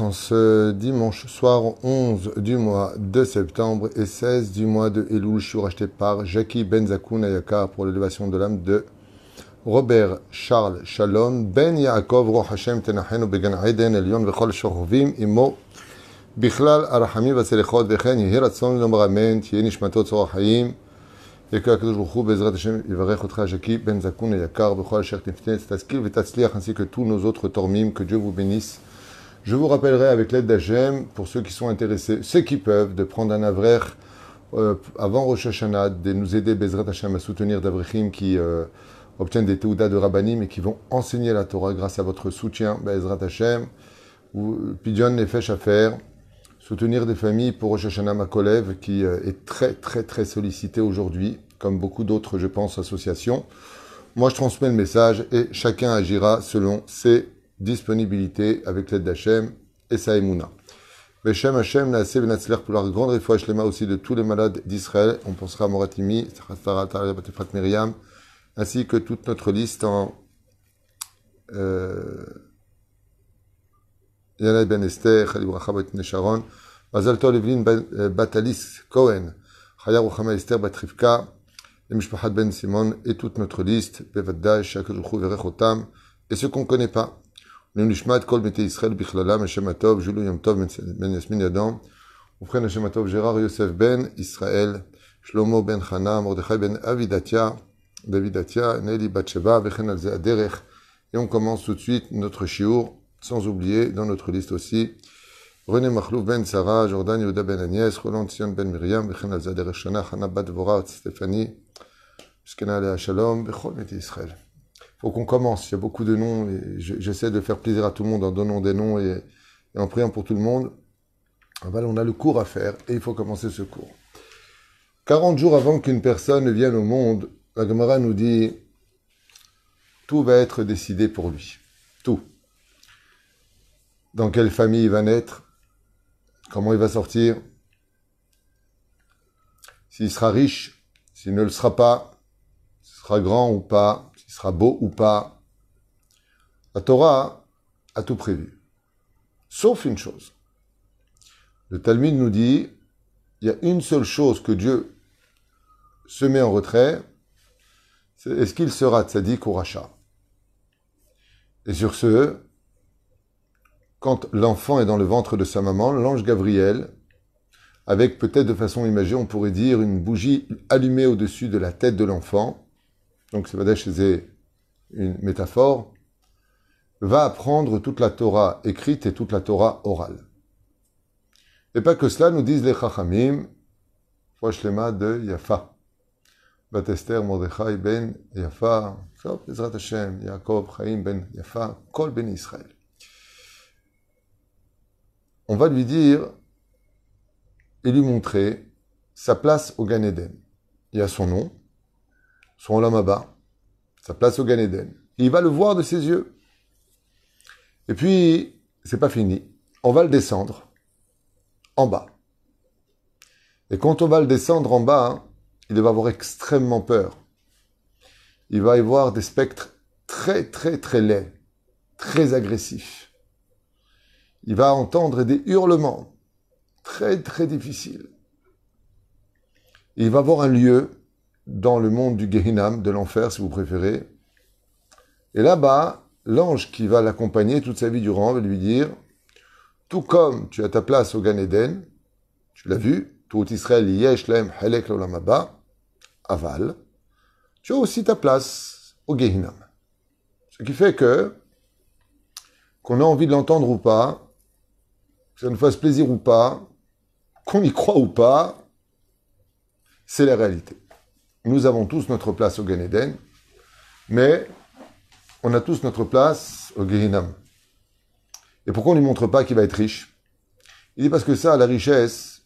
en ce dimanche soir 11 du mois de septembre et 16 du mois de Elul, je suis racheté par Jackie Benzakoun Ayakar pour l'élévation de l'âme de Robert Charles Shalom Ben Yaakov Roch Hashem Tenachenu Began Eden Elion Vechol Shorovim Imo Bichlal Arachamim Vaselechot Vechen Yehi Ratzon Lomar Amen et Ben que tous nos autres Tormim, que Dieu vous bénisse. Je vous rappellerai avec l'aide d'Hachem, pour ceux qui sont intéressés, ceux qui peuvent, de prendre un avrer euh, avant Rosh Hashanah, de nous aider, Bezrat Hashem, à soutenir d'Avrechim qui euh, obtiennent des Teudas de Rabbanim et qui vont enseigner la Torah grâce à votre soutien, Bezrat Hashem. Pidjon Nefesh à faire soutenir des familles pour Rosh Hashanah Makolev, qui euh, est très, très, très sollicité aujourd'hui, comme beaucoup d'autres, je pense, associations. Moi, je transmets le message et chacun agira selon ses disponibilités avec l'aide d'Hachem et sa émouna. Beshem Hachem, Naaseh Benatzler, pour la grande réfoua Shlema aussi de tous les malades d'Israël. On pensera à Moratimi, Myriam, ainsi que toute notre liste en euh, Yana Ben Esther, Khalib Rachabot Sharon, Mazal Tov Evelyn Batalis Cohen, Chaya Ruchama Esther Batrivka, les Mishpachat Ben Simon et toute notre liste, Bevadai, Shakajuchu Verechotam, et ceux qu'on ne connaît pas. Nishmat Kol Mete Israël Bichlalam, Hashem Julu Yom Tov Ben Yasmin Yadam, Ufren Hashem Atov Gérard Yosef Ben Israël, Shlomo Ben Chana, Mordechai Ben Avidatia, Davidatia, Nelly Batsheva, Vechen Alze Aderech, et on commence tout de suite notre shiur sans oublier dans notre liste aussi René Machlouf Ben Sarah, Jordan Yehuda Ben Agnès, Roland Sion Ben Miriam, Bechen Alzader Shana, Hana Bat Dvorah, Stéphanie, Shkena Lea Shalom, Bechol Meti Israël. faut qu'on commence, il y a beaucoup de noms, et j'essaie de faire plaisir à tout le monde en donnant des noms et, en priant pour tout le monde. Voilà, on a le cours à faire et il faut commencer ce cours. 40 jours avant qu'une personne vienne au monde, la Gemara nous dit tout va être décidé pour lui. Tout dans quelle famille il va naître, comment il va sortir, s'il sera riche, s'il ne le sera pas, s'il sera grand ou pas, s'il sera beau ou pas. La Torah a tout prévu, sauf une chose. Le Talmud nous dit, il y a une seule chose que Dieu se met en retrait, c'est est-ce qu'il sera tzaddik ou rachat? Et sur ce, quand l'enfant est dans le ventre de sa maman, l'ange Gabriel, avec peut-être de façon imagée, on pourrait dire une bougie allumée au-dessus de la tête de l'enfant, donc c'est une métaphore, va apprendre toute la Torah écrite et toute la Torah orale. Et pas que cela, nous disent les Chachamim, Lema de Yafa. Batester Mordechai ben Yafa, Hashem, Yaakov Chaim ben Yafa, Kol ben Israël on va lui dire et lui montrer sa place au Gan Eden. Il y a son nom, son Olamaba, sa place au Gan Eden. il va le voir de ses yeux. Et puis, c'est pas fini. On va le descendre en bas. Et quand on va le descendre en bas, il va avoir extrêmement peur. Il va y voir des spectres très, très, très laids, très agressifs il va entendre des hurlements très très difficiles. Il va voir un lieu dans le monde du Gehinam, de l'enfer si vous préférez. Et là-bas, l'ange qui va l'accompagner toute sa vie durant va lui dire, tout comme tu as ta place au Gan Eden, tu l'as vu, tout Israël yesh halek aval, tu as aussi ta place au Gehinam. Ce qui fait que, qu'on a envie de l'entendre ou pas, que ça nous fasse plaisir ou pas, qu'on y croit ou pas, c'est la réalité. Nous avons tous notre place au Gan Eden, mais on a tous notre place au Gehinam. Et pourquoi on ne lui montre pas qu'il va être riche? Il dit parce que ça, la richesse,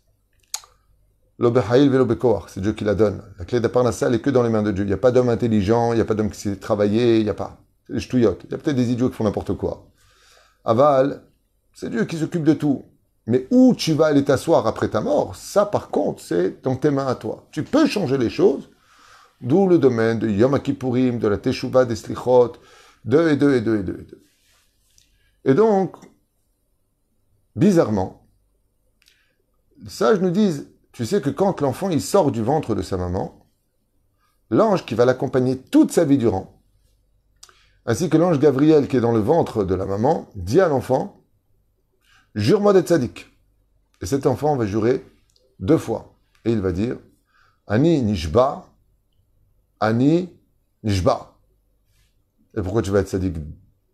c'est Dieu qui la donne. La clé d'Aparnassa, elle est que dans les mains de Dieu. Il n'y a pas d'homme intelligent, il n'y a pas d'homme qui sait travailler, il n'y a pas. C'est des ch'touillottes. Il y a peut-être des idiots qui font n'importe quoi. Aval, c'est Dieu qui s'occupe de tout. Mais où tu vas aller t'asseoir après ta mort, ça par contre, c'est dans tes mains à toi. Tu peux changer les choses, d'où le domaine de Yom Kippourim, de la Teshuvah des Slichot, de et de et de et de et de. Et donc, bizarrement, les sages nous disent, tu sais que quand l'enfant il sort du ventre de sa maman, l'ange qui va l'accompagner toute sa vie durant, ainsi que l'ange Gabriel qui est dans le ventre de la maman, dit à l'enfant, jure-moi d'être sadique. Et cet enfant va jurer deux fois. Et il va dire, Ani Nishba, Ani Nishba. Et pourquoi tu vas être sadique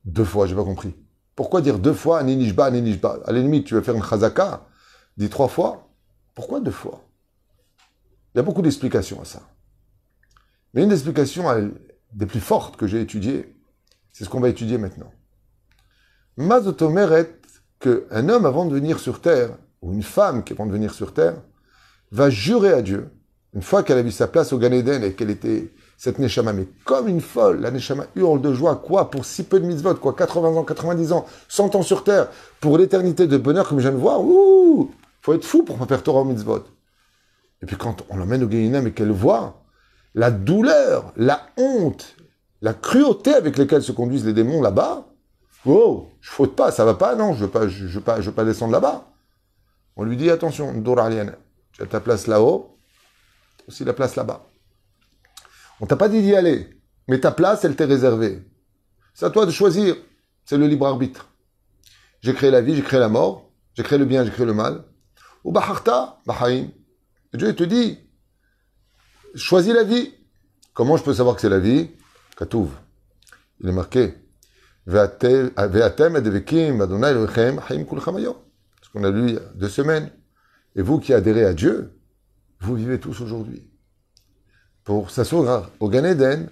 deux fois? J'ai pas compris. Pourquoi dire deux fois Ani Nishba, Ani Nishba? À limite, tu vas faire une chazaka, dis trois fois. Pourquoi deux fois? Il y a beaucoup d'explications à ça. Mais une explication des plus fortes que j'ai étudiées, c'est ce qu'on va étudier maintenant. Mazotomeret, qu'un homme avant de venir sur terre, ou une femme qui avant de venir sur terre, va jurer à Dieu, une fois qu'elle a vu sa place au Gan Eden et qu'elle était cette Neshama, mais comme une folle, la Neshama hurle de joie, quoi, pour si peu de mitzvot, quoi, 80 ans, 90 ans, 100 ans sur terre, pour l'éternité de bonheur, comme je viens de voir, ouh, faut être fou pour pas faire Torah au mitzvot. Et puis quand on l'emmène au Gehinnom et qu'elle voit la douleur, la honte, la cruauté avec lesquelles se conduisent les démons là-bas, oh, je faute pas, ça va pas, non, je veux pas, je, veux pas, je veux pas descendre là-bas. On lui dit attention, Doralienne, tu as ta place là-haut, aussi la place là-bas. On t'a pas dit d'y aller, mais ta place, elle t'est réservée. C'est à toi de choisir. C'est le libre arbitre. J'ai créé la vie, j'ai créé la mort, j'ai créé le bien, j'ai créé le mal. Ou baharta, bahaim. Dieu te dit, choisis la vie. Comment je peux savoir que c'est la vie? Katouv. Il est marqué. Ce qu'on a lu il y a deux semaines. Et vous qui adhérez à Dieu, vous vivez tous aujourd'hui pour s'asseoir au Gan Eden,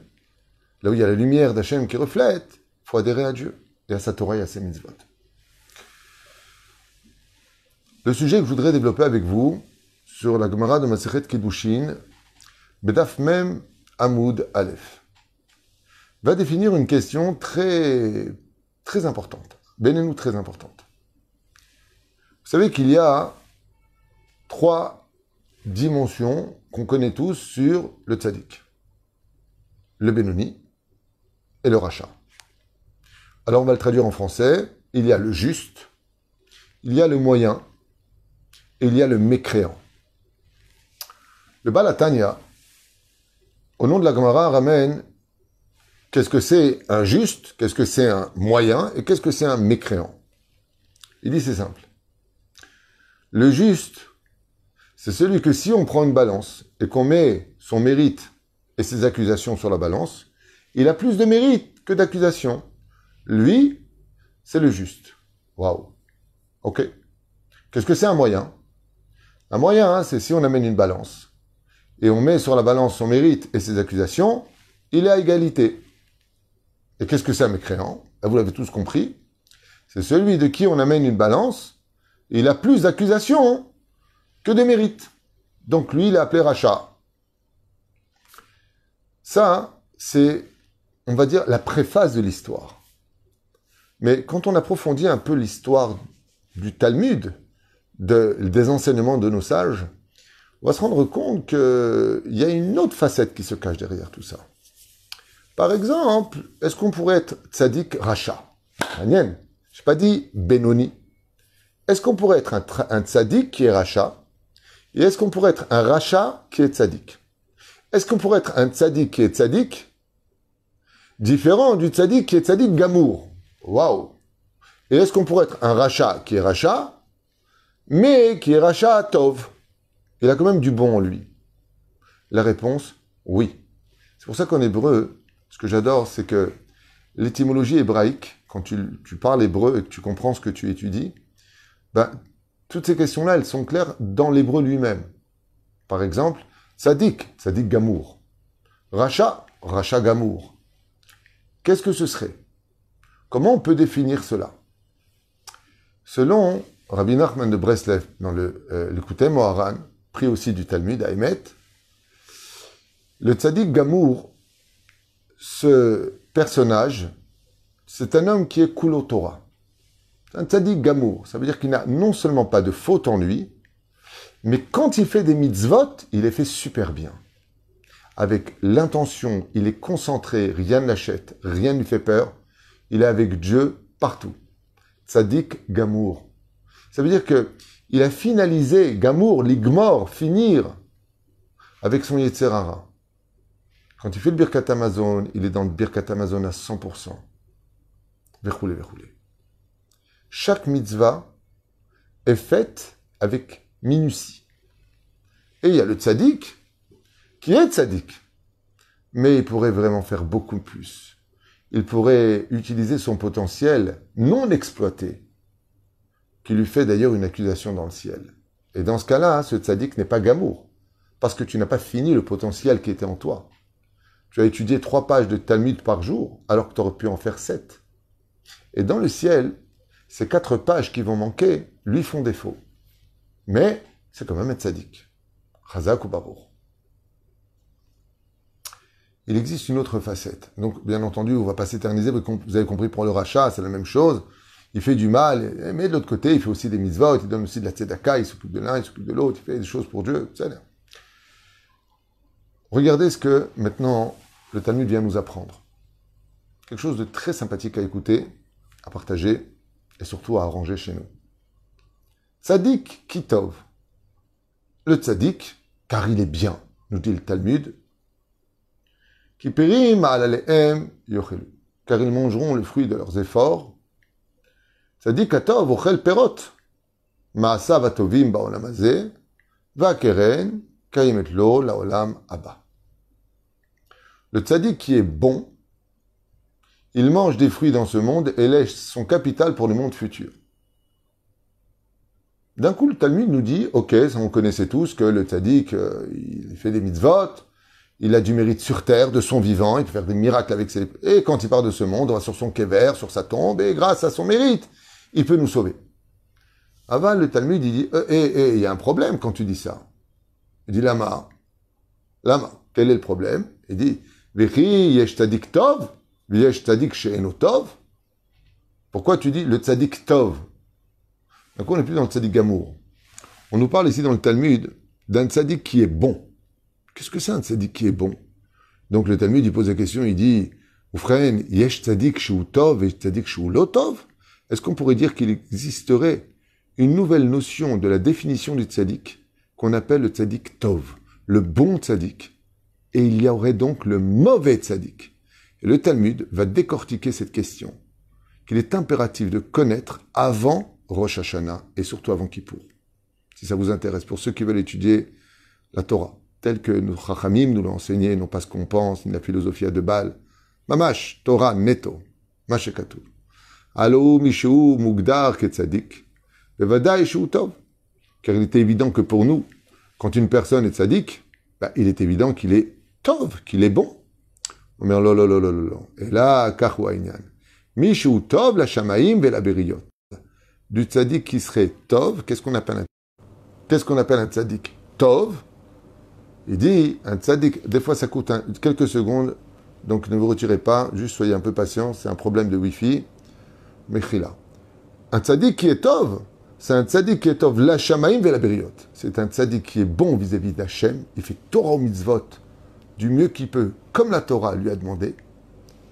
là où il y a la lumière d'Hachem qui reflète, il faut adhérer à Dieu et à sa Torah et à ses mitzvot. Le sujet que je voudrais développer avec vous sur la Gemara de Masechet Kiddushin, Bedaf Mem Amoud Aleph, va définir une question très, très importante, bénénou très importante. Vous savez qu'il y a trois dimensions qu'on connaît tous sur le tzaddik. Le Benoni et le rachat. Alors on va le traduire en français. Il y a le juste, il y a le moyen et il y a le mécréant. Le Balatania, au nom de la Gemara, ramène qu'est-ce que c'est un juste, qu'est-ce que c'est un moyen et qu'est-ce que c'est un mécréant? Il dit c'est simple. Le juste, c'est celui que si on prend une balance et qu'on met son mérite et ses accusations sur la balance, il a plus de mérite que d'accusations. Lui, c'est le juste. Waouh. Ok. Qu'est-ce que c'est un moyen? Un moyen, hein, c'est si on amène une balance et on met sur la balance son mérite et ses accusations, il est à égalité. Et qu'est-ce que c'est un mécréant Vous l'avez tous compris. C'est celui de qui on amène une balance, il a plus d'accusations que de mérite. Donc lui, il est appelé rachat. Ça, c'est, on va dire, la préface de l'histoire. Mais quand on approfondit un peu l'histoire du Talmud, des enseignements de nos sages, on va se rendre compte qu'il y a une autre facette qui se cache derrière tout ça. Par exemple, est-ce qu'on pourrait être tzaddik rachat Je n'ai pas dit Benoni. Est-ce qu'on pourrait être un, un tzaddik qui est rachat et est-ce qu'on pourrait être un rachat qui est tzaddik Est-ce qu'on pourrait être un tzaddik qui est tzaddik différent du tzaddik qui est tzaddik gamour. Waouh. Et est-ce qu'on pourrait être un rachat qui est rachat, mais qui est rachat tov? Il a quand même du bon en lui. La réponse, oui. C'est pour ça qu'en hébreu, ce que j'adore, c'est que l'étymologie hébraïque, quand tu, parles hébreu et que tu comprends ce que tu étudies, ben, toutes ces questions-là, elles sont claires dans l'hébreu lui-même. Par exemple, Sadik, Sadik Gamour. Racha, Racha Gamour. Qu'est-ce que ce serait? Comment on peut définir cela? Selon Rabbi Nachman de Breslev, dans le euh, Moharan, pris aussi du Talmud à le Tzadik Gamour, ce personnage, c'est un homme qui est Kulo Torah un tzaddik gamour. Ça veut dire qu'il n'a non seulement pas de faute en lui, mais quand il fait des mitzvot, il les fait super bien. Avec l'intention, il est concentré, rien ne l'achète, rien ne lui fait peur. Il est avec Dieu partout. Tzadik Gamour. Ça veut dire que il a finalisé Gamour, l'Igmor, finir avec son Yetzerara. Quand il fait le Birkat Amazon, il est dans le Birkat Amazon à 100%. Verroulé, verroulé. Chaque mitzvah est faite avec minutie. Et il y a le tzaddik qui est tzaddik. Mais il pourrait vraiment faire beaucoup plus. Il pourrait utiliser son potentiel non exploité, qui lui fait d'ailleurs une accusation dans le ciel. Et dans ce cas-là, ce tzaddik n'est pas gamour, parce que tu n'as pas fini le potentiel qui était en toi. Tu as étudié trois pages de Talmud par jour, alors que tu aurais pu en faire sept. Et dans le ciel, ces quatre pages qui vont manquer lui font défaut. Mais c'est quand même un tzaddik. Chazak ou Babour. Il existe une autre facette. Donc, bien entendu, on ne va pas s'éterniser, vous avez compris pour le rachat, c'est la même chose. Il fait du mal, mais de l'autre côté, il fait aussi des mitzvot, il donne aussi de la tzedaka, il s'occupe de l'un, il s'occupe de l'autre, il fait des choses pour Dieu. Regardez ce que maintenant le Talmud vient nous apprendre. Quelque chose de très sympathique à écouter, à partager et surtout à arranger chez nous. Tzadik kitov. Le tzadik, car il est bien, nous dit le Talmud, alalehem yochelu. Car ils mangeront le fruit de leurs efforts. Tzadik atov ochel perot. Maasav atovim baolam hazeh, keren kaimet lo laolam abba. Le tzaddik qui est bon, il mange des fruits dans ce monde et laisse son capital pour le monde futur. D'un coup, le Talmud nous dit, ok, on connaissait tous que le tzaddik, euh, il fait des mitzvot, il a du mérite sur terre, de son vivant, il peut faire des miracles avec ses... Et quand il part de ce monde, on va sur son kever, sur sa tombe, et grâce à son mérite, il peut nous sauver. Avant, le Talmud, il dit, eh, eh, eh, il y a un problème quand tu dis ça. Il dit, lama, lama, quel est le problème? Il dit, Pourquoi tu dis le tzadik tov? Donc on n'est plus dans le tzadik gamour. On nous parle ici dans le Talmud d'un tzadik qui est bon. Qu'est-ce que c'est un tzadik qui est bon? Donc le Talmud, il pose la question, il dit, Oufren, yesh tzadik shu tov tzadik shu lotov Est-ce qu'on pourrait dire qu'il existerait une nouvelle notion de la définition du tzadik qu'on appelle le tzadik tov, le bon tzadik? Et il y aurait donc le mauvais tzaddik. Et le Talmud va décortiquer cette question, qu'il est impératif de connaître avant Rosh Hashanah et surtout avant Kippour. Si ça vous intéresse, pour ceux qui veulent étudier la Torah, telle que nos Chachamim nous l'ont enseigné, non pas ce qu'on pense, ni la philosophie à deux balles. Mamash, Torah, neto, mashekatu. Alo mishu mugdar ketzadik, bevadai tov. Car il est évident que pour nous, quand une personne est tzaddik, bah, il est évident qu'il est tov, qu'il est bon. Et là, kachouaïnyan. Mishu tov la shamaim ve la beriyot. Du tzaddik qui serait tov, qu'est-ce qu'on appelle un Qu'est-ce qu'on appelle un tzaddik Tov? Il dit, un tzaddik, des fois ça coûte quelques secondes, donc ne vous retirez pas, juste soyez un peu patient, c'est un problème de wifi. Mechila. Un tzaddik qui est tov, c'est un tzaddik qui est tov la shamaim ve la beriyot. C'est un tzaddik qui est bon vis-à-vis d'Hachem, il fait Torah au mitzvot, du mieux qu'il peut, comme la Torah lui a demandé.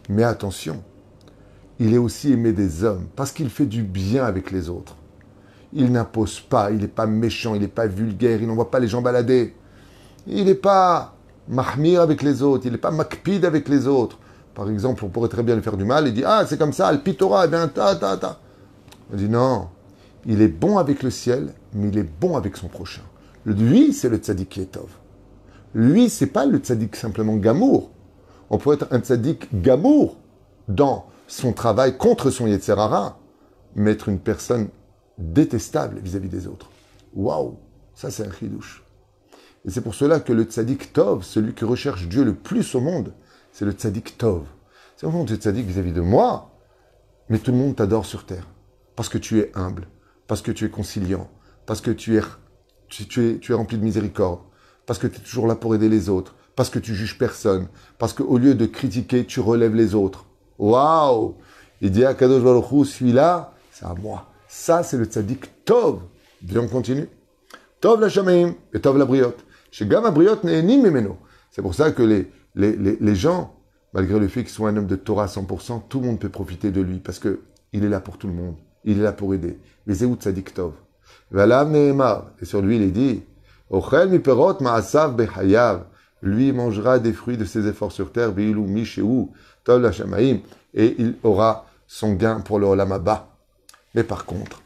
Mais attention, il est aussi aimé des hommes parce qu'il fait du bien avec les autres. Il n'impose pas, il n'est pas méchant, il n'est pas vulgaire, il n'envoie pas les gens balader. Il n'est pas mahmir avec les autres, il n'est pas makpid avec les autres. Par exemple, on pourrait très bien lui faire du mal et dire Ah, c'est comme ça, le pitora, eh bien, ta, ta, ta. On dit Non, il est bon avec le ciel, mais il est bon avec son prochain. Lui, c'est le tzaddik. Lui, c'est pas le tzaddik simplement gamour. On pourrait être un tzaddik gamour dans son travail contre son Yetzerara, mais être une personne détestable vis-à-vis des autres. Waouh, ça c'est un chidouche. Et c'est pour cela que le tzaddik tov, celui qui recherche Dieu le plus au monde, c'est le tzaddik tov. C'est vraiment le tzaddik vis-à-vis de moi, mais tout le monde t'adore sur terre. Parce que tu es humble, parce que tu es conciliant, parce que tu es, tu es, tu es rempli de miséricorde, parce que tu es toujours là pour aider les autres, parce que tu juges personne, parce qu'au lieu de critiquer, tu relèves les autres. Waouh Il dit à Kadosh Baruch celui-là, c'est à moi. Ça, c'est le tzaddik Tov. Viens, on continue. Tov la shamaim et Tov la briotte. Chez Gama briotte n'est ni memeno. C'est pour ça que les, les, les, les gens, malgré le fait qu'ils soient un homme de Torah à 100%, tout le monde peut profiter de lui parce que il est là pour tout le monde. il est là pour aider. Vezeu tzadik tov? Valav ne'emar. Et sur lui, il est dit, Ochel mi perot ma'asav behayav. Lui mangera des fruits de ses efforts sur terre, shamaim. Et il aura son gain pour le olam haba. Mais par contre,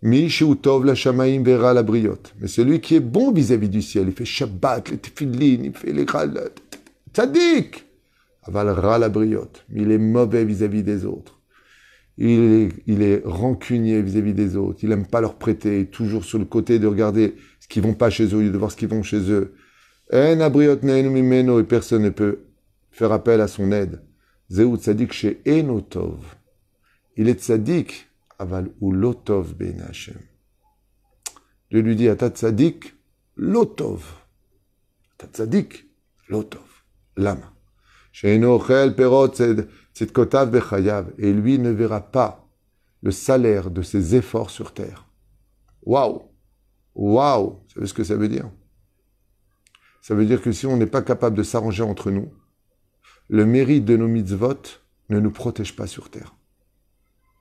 Misheu tov la shamaim verra la briotte. Mais celui qui est bon vis-à-vis du ciel, il fait Shabbat, les tefillin, il fait les tzadik. Aval ra la briotte. Mais il est mauvais vis-à-vis des autres. Il est, il est rancunier vis-à-vis des autres. Il n'aime pas leur prêter. Toujours sur le côté de regarder ce qui vont pas chez eux, au lieu de voir ce qui vont chez eux. En abriot et personne ne peut faire appel à son aide. Zéou tzadik chez Enotov. Il est tzadik, aval ou lotov ben Hashem. Dieu lui dit, ta tzadik, lotov. Ta tzadik, lotov. Lama. Chez Enochel perot et lui ne verra pas le salaire de ses efforts sur terre. Waouh Waouh Vous savez ce que ça veut dire? Ça veut dire que si on n'est pas capable de s'arranger entre nous, le mérite de nos mitzvot ne nous protège pas sur terre.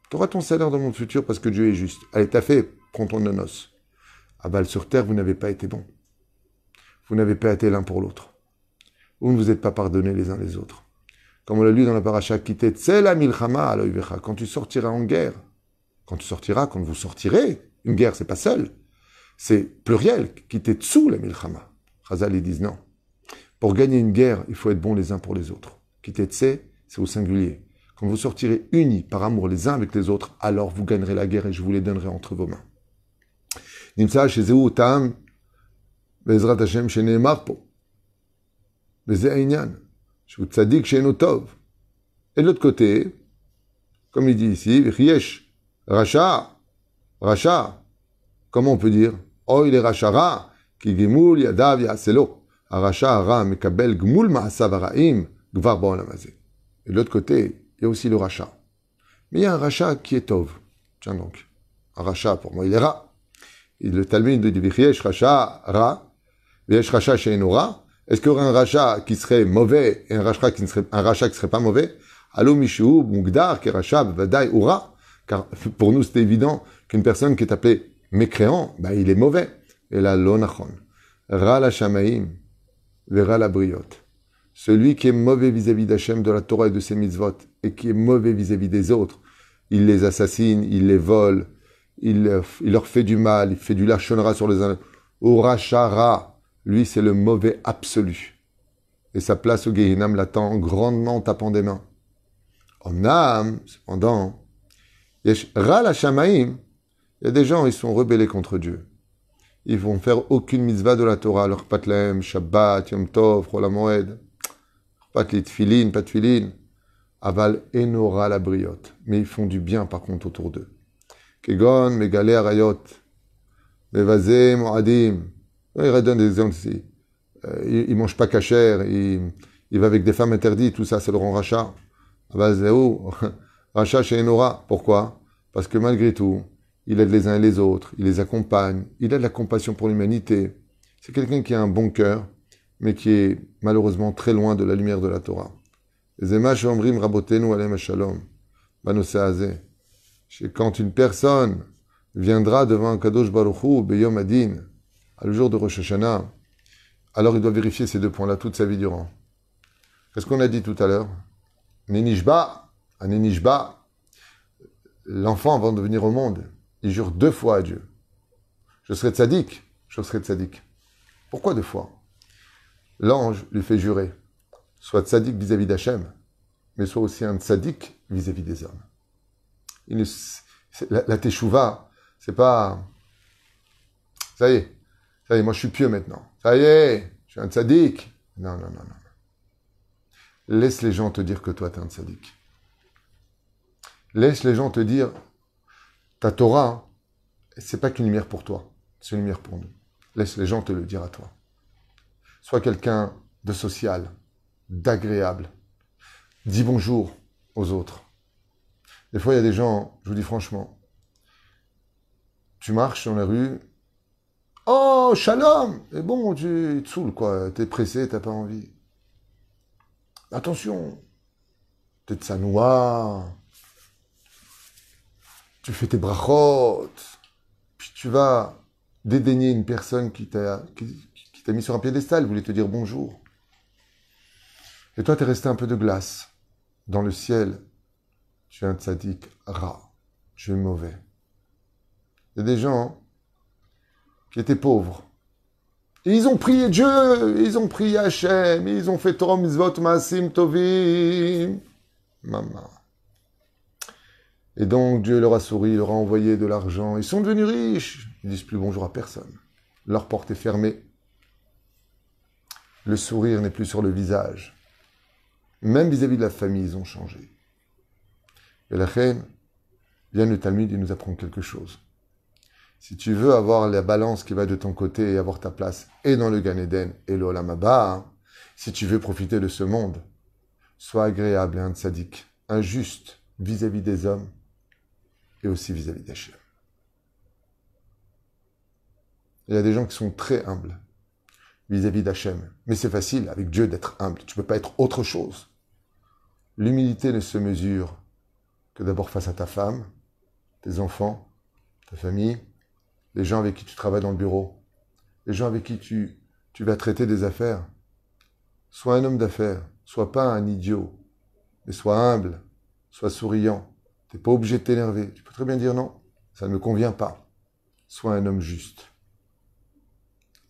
Tu auras ton salaire dans le monde futur parce que Dieu est juste. Allez, t'as fait, prends ton nonos. À Val sur terre, vous n'avez pas été bon. Vous n'avez pas été l'un pour l'autre. Vous ne vous êtes pas pardonnés les uns les autres comme on l'a lu dans la paracha, la milchama quand tu sortiras en guerre, quand tu sortiras, quand vous sortirez, une guerre, c'est pas seul, c'est pluriel, tsu la milchama. Chazal, ils disent non. Pour gagner une guerre, il faut être bon les uns pour les autres. Kitetse, c'est au singulier. Quand vous sortirez unis par amour les uns avec les autres, alors vous gagnerez la guerre et je vous les donnerai entre vos mains. Nimsa, chez Tam, Bezrat Hashem, chez Neemarpo. Bezé Tzadik chez Tov. Et de l'autre côté, comme il dit ici, Riesh, Racha, Racha, comment on peut dire? Rachara, qui Et de l'autre côté, il y a aussi le Racha. Mais il y a un Racha qui est Tov. Tiens donc, un Racha, pour moi, il est Ra. Et le Talmud dit Riesh Racha, Ra, Riesh Racha chez est-ce qu'il y aurait un rachat qui serait mauvais et un rachat qui ne serait, rachat pas mauvais? Allo Mishu, Mugdar, Kerachab, Vadai, Ura. Car pour nous, c'est évident qu'une personne qui est appelée mécréant, bah, il est mauvais. Et là, l'onachon. Ra la shamaim, vera la briotte. Celui qui est mauvais vis-à-vis d'Hachem, de la Torah et de ses mitzvot, et qui est mauvais vis-à-vis des autres, il les assassine, il les vole, il, leur fait du mal, il fait du lachonra sur les uns. Urachara, lui, c'est le mauvais absolu. Et sa place au Gehinam l'attend grandement en tapant des mains. En âme, cependant, Ral il y a des gens, ils sont rebellés contre Dieu. Ils vont faire aucune mitzvah de la Torah, leur patlem, Shabbat, Yom Tov, Moed, patlit filin, pas filin, aval enora la briotte. Mais ils font du bien par contre autour d'eux. Kegon, Megale Arayot, Mevazé, Moadim, il redonne des exemples ici. Euh, il, ne mange pas cachère, il, il, va avec des femmes interdites, tout ça, c'est le rang rachat. Rachat chez Enora. Pourquoi? Parce que malgré tout, il aide les uns et les autres, il les accompagne, il a de la compassion pour l'humanité. C'est quelqu'un qui a un bon cœur, mais qui est malheureusement très loin de la lumière de la Torah. Quand une personne viendra devant Kadosh Baruch Hu, Beyom Adin, le jour de Rosh Hashanah, alors il doit vérifier ces deux points-là toute sa vie durant. Qu'est-ce qu'on a dit tout à l'heure? Nénishba, un Nénishba, l'enfant avant de venir au monde, il jure deux fois à Dieu. Je serai tzaddik, je serai tzaddik. Pourquoi deux fois? L'ange lui fait jurer, soit tzaddik vis-à-vis d'Hachem, mais soit aussi un tzaddik vis-à-vis des hommes. la, la teshuva, c'est pas... Ça y est, ça y est, moi je suis pieux maintenant. Ça y est, je suis un tzaddik. Non, non, non, non. Laisse les gens te dire que toi, tu es un tzaddik. Laisse les gens te dire, ta Torah, c'est pas qu'une lumière pour toi, c'est une lumière pour nous. Laisse les gens te le dire à toi. Sois quelqu'un de social, d'agréable. Dis bonjour aux autres. Des fois, il y a des gens, je vous dis franchement, tu marches dans la rue, Oh, shalom Et bon, tu te saoules, quoi. T'es pressé, t'as pas envie. Attention T'es de sa noix. Tu fais tes brachot, puis tu vas dédaigner une personne qui t'a mis sur un piédestal, voulait te dire bonjour. Et toi, tu es resté un peu de glace. Dans le ciel, tu es un tzaddik rat, tu es mauvais. Il y a des gens qui étaient pauvres. Ils ont prié Dieu, ils ont prié Hachem, ils ont fait Torah Mitzvot Maasim Tovim. Maman. Et donc Dieu leur a souri, leur a envoyé de l'argent. Ils sont devenus riches. Ils disent plus bonjour à personne. Leur porte est fermée. Le sourire n'est plus sur le visage. Même vis-à-vis de la famille, ils ont changé. Et la reine, vient le Talmud, il nous apprend quelque chose. Si tu veux avoir la balance qui va de ton côté et avoir ta place et dans le Gan Eden et le hein, si tu veux profiter de ce monde, sois agréable et un tzaddik, injuste vis-à-vis des hommes aussi vis-à-vis d'Hachem. Il y a des gens qui sont très humbles vis-à-vis d'Hachem. Mais c'est facile avec Dieu d'être humble. Tu ne peux pas être autre chose. L'humilité ne se mesure que d'abord face à ta femme, tes enfants, ta famille, les gens avec qui tu travailles dans le bureau, les gens avec qui tu, tu vas traiter des affaires. Sois un homme d'affaires, sois pas un idiot, mais sois humble, sois souriant. Tu n'es pas obligé de t'énerver. Tu peux très bien dire non, ça ne me convient pas. Sois un homme juste.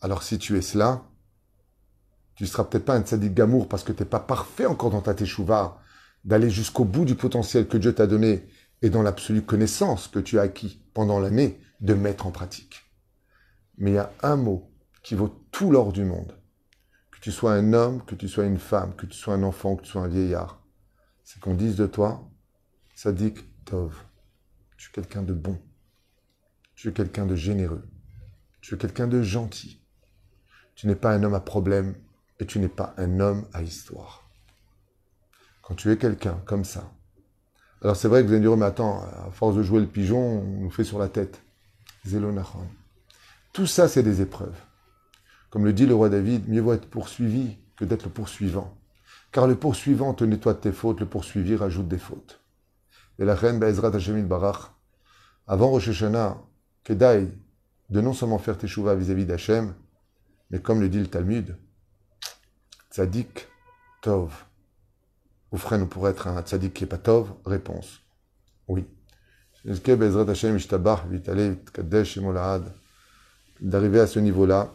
Alors si tu es cela, tu ne seras peut-être pas un tzaddik gamour parce que tu n'es pas parfait encore dans ta teshuva, d'aller jusqu'au bout du potentiel que Dieu t'a donné et dans l'absolue connaissance que tu as acquis pendant l'année de mettre en pratique. Mais il y a un mot qui vaut tout l'or du monde. Que tu sois un homme, que tu sois une femme, que tu sois un enfant, que tu sois un vieillard. C'est qu'on dise de toi, Sadik Tov. Tu es quelqu'un de bon. Tu es quelqu'un de généreux. Tu es quelqu'un de gentil. Tu n'es pas un homme à problème et tu n'es pas un homme à histoire. Quand tu es quelqu'un comme ça, alors c'est vrai que vous allez dire, mais attends, à force de jouer le pigeon, on nous fait sur la tête. Zélonachon. Tout ça, c'est des épreuves. Comme le dit le roi David, mieux vaut être poursuivi que d'être le poursuivant. Car le poursuivant te nettoie de tes fautes, le poursuivi rajoute des fautes. Et la reine Be'ezrat Hashem Barach, avant Rosh Hashanah, Kedai, de non seulement faire tes vis-à-vis d'Hachem, mais comme le dit le Talmud, tzadik tov. Ou frère, nous pourrait être un tzadik qui n'est pas tov Réponse. Oui. D'arriver à ce niveau-là,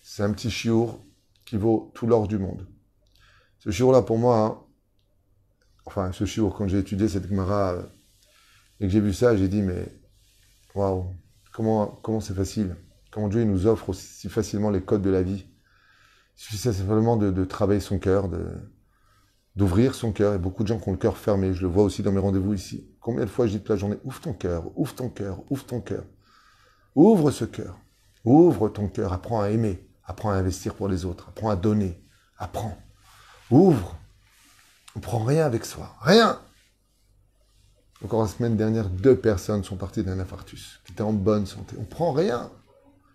c'est un petit chiour qui vaut tout l'or du monde. Ce chiour-là, pour moi, hein, enfin, ce chiour, quand j'ai étudié cette Gemara euh, et que j'ai vu ça, j'ai dit, mais waouh, comment c'est facile? Comment Dieu nous offre aussi facilement les codes de la vie? Il suffit simplement de, de travailler son cœur, d'ouvrir son cœur. Et beaucoup de gens qui ont le cœur fermé. Je le vois aussi dans mes rendez-vous ici. Combien de fois je dis toute la journée, ouvre ton cœur, ouvre ton cœur, ouvre ton cœur. Ouvre ce cœur. Ouvre ton cœur. Apprends à aimer. Apprends à investir pour les autres. Apprends à donner. Apprends. Ouvre. On prend rien avec soi. Rien. Encore la semaine dernière, deux personnes sont parties d'un infarctus, qui étaient en bonne santé. On prend rien.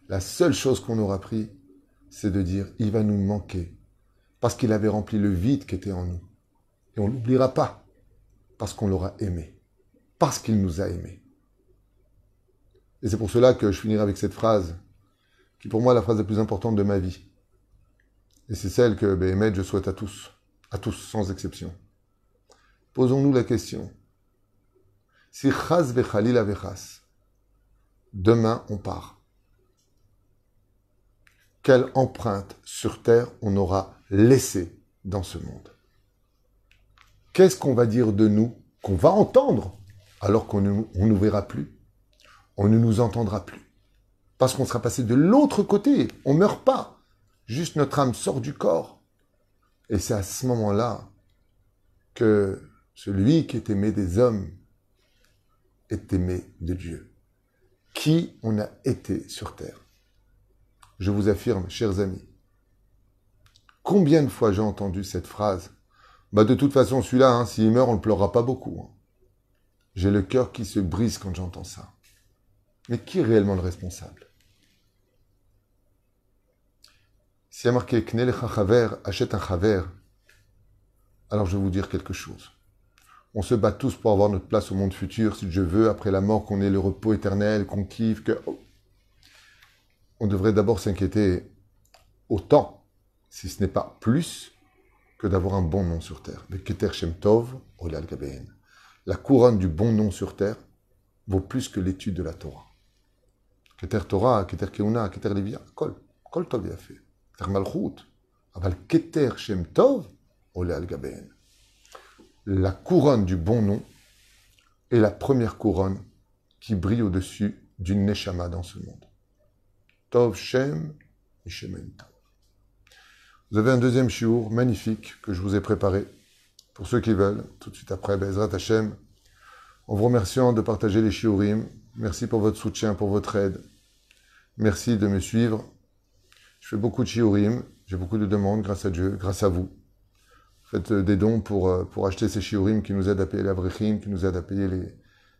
La seule chose qu'on aura pris, c'est de dire, il va nous manquer, parce qu'il avait rempli le vide qui était en nous. Et on ne l'oubliera pas, parce qu'on l'aura aimé, parce qu'il nous a aimés. Et c'est pour cela que je finirai avec cette phrase, qui pour moi est la phrase la plus importante de ma vie. Et c'est celle que, Béhémet, je souhaite à tous, à tous, sans exception. Posons-nous la question. Si chas vechalil avechas, demain on part quelle empreinte sur Terre on aura laissée dans ce monde? Qu'est-ce qu'on va dire de nous qu'on va entendre alors qu'on ne nous verra plus On ne nous entendra plus? Parce qu'on sera passé de l'autre côté. On ne meurt pas. Juste notre âme sort du corps. Et c'est à ce moment-là que celui qui est aimé des hommes est aimé de Dieu. Qui on a été sur terre je vous affirme, chers amis, combien de fois j'ai entendu cette phrase? Bah de toute façon, celui-là, hein, s'il meurt, on ne pleurera pas beaucoup. Hein. J'ai le cœur qui se brise quand j'entends ça. Mais qui est réellement le responsable? Si y a marqué Knel Chaver achète un Chaver, alors je vais vous dire quelque chose. On se bat tous pour avoir notre place au monde futur, si Dieu veut, après la mort, qu'on ait le repos éternel, qu'on kiffe, que... Oh. On devrait d'abord s'inquiéter autant, si ce n'est pas plus, que d'avoir un bon nom sur terre. Keter Shem Tov, La couronne du bon nom sur terre vaut plus que l'étude de la Torah. Keter Torah, Keter Keuna, Keter Levia, Kol, Kol Tov fait. La couronne du bon nom est la première couronne qui brille au-dessus d'une Neshama dans ce monde. Tov Shem. Vous avez un deuxième shiur magnifique que je vous ai préparé pour ceux qui veulent, tout de suite après, Bezrat Hashem, en vous remerciant de partager les shiurim. Merci pour votre soutien, pour votre aide. Merci de me suivre. Je fais beaucoup de shiurim, j'ai beaucoup de demandes grâce à Dieu, grâce à vous. Faites des dons pour, euh, pour acheter ces shiurim qui nous aident à payer la vrechim, qui nous aident à payer les,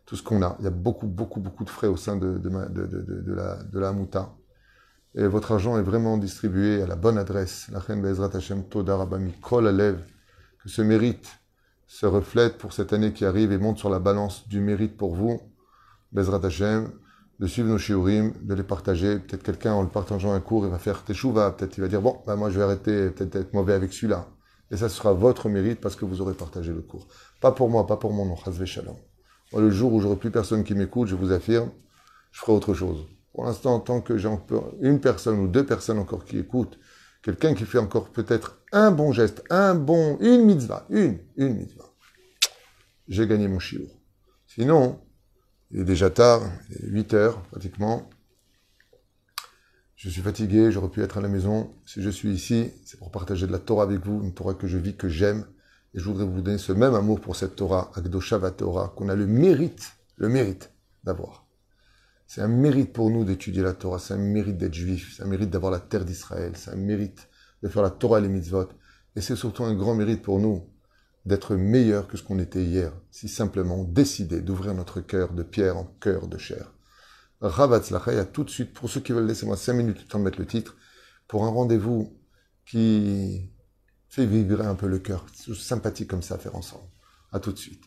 tout ce qu'on a. Il y a beaucoup, beaucoup, beaucoup de frais au sein de, de, de, de la, de la Mouta. Et votre argent est vraiment distribué à la bonne adresse. La reine Bezrat Hashem Toda Rabami Kol Alev. Que ce mérite se reflète pour cette année qui arrive et monte sur la balance du mérite pour vous. Bezrat Hashem. De suivre nos shiurim, de les partager. Peut-être quelqu'un, en le partageant un cours, il va faire teshuva. Peut-être il va dire, bon, bah moi je vais arrêter, peut-être être mauvais avec celui-là. Et ça sera votre mérite parce que vous aurez partagé le cours. Pas pour moi, pas pour mon nom. Shalom. Moi, le jour où j'aurai plus personne qui m'écoute, je vous affirme, je ferai autre chose. Pour l'instant, tant que j'ai une personne ou deux personnes encore qui écoutent, quelqu'un qui fait encore peut-être un bon geste, un bon, une mitzvah, une, une mitzvah, j'ai gagné mon chiour. Sinon, il est déjà tard, il est 8 heures pratiquement. Je suis fatigué, j'aurais pu être à la maison. Si je suis ici, c'est pour partager de la Torah avec vous, une Torah que je vis, que j'aime. Et je voudrais vous donner ce même amour pour cette Torah, Akdosha Torah, qu'on a le mérite, le mérite d'avoir. C'est un mérite pour nous d'étudier la Torah, c'est un mérite d'être juif, c'est un mérite d'avoir la terre d'Israël, c'est un mérite de faire la Torah et les mitzvot. Et c'est surtout un grand mérite pour nous d'être meilleur que ce qu'on était hier, si simplement décider d'ouvrir notre cœur de pierre en cœur de chair. À tout de suite, pour ceux qui veulent, laissez-moi cinq minutes le temps de mettre le titre, pour un rendez-vous qui fait vibrer un peu le cœur. Sympathique comme ça à faire ensemble. À tout de suite.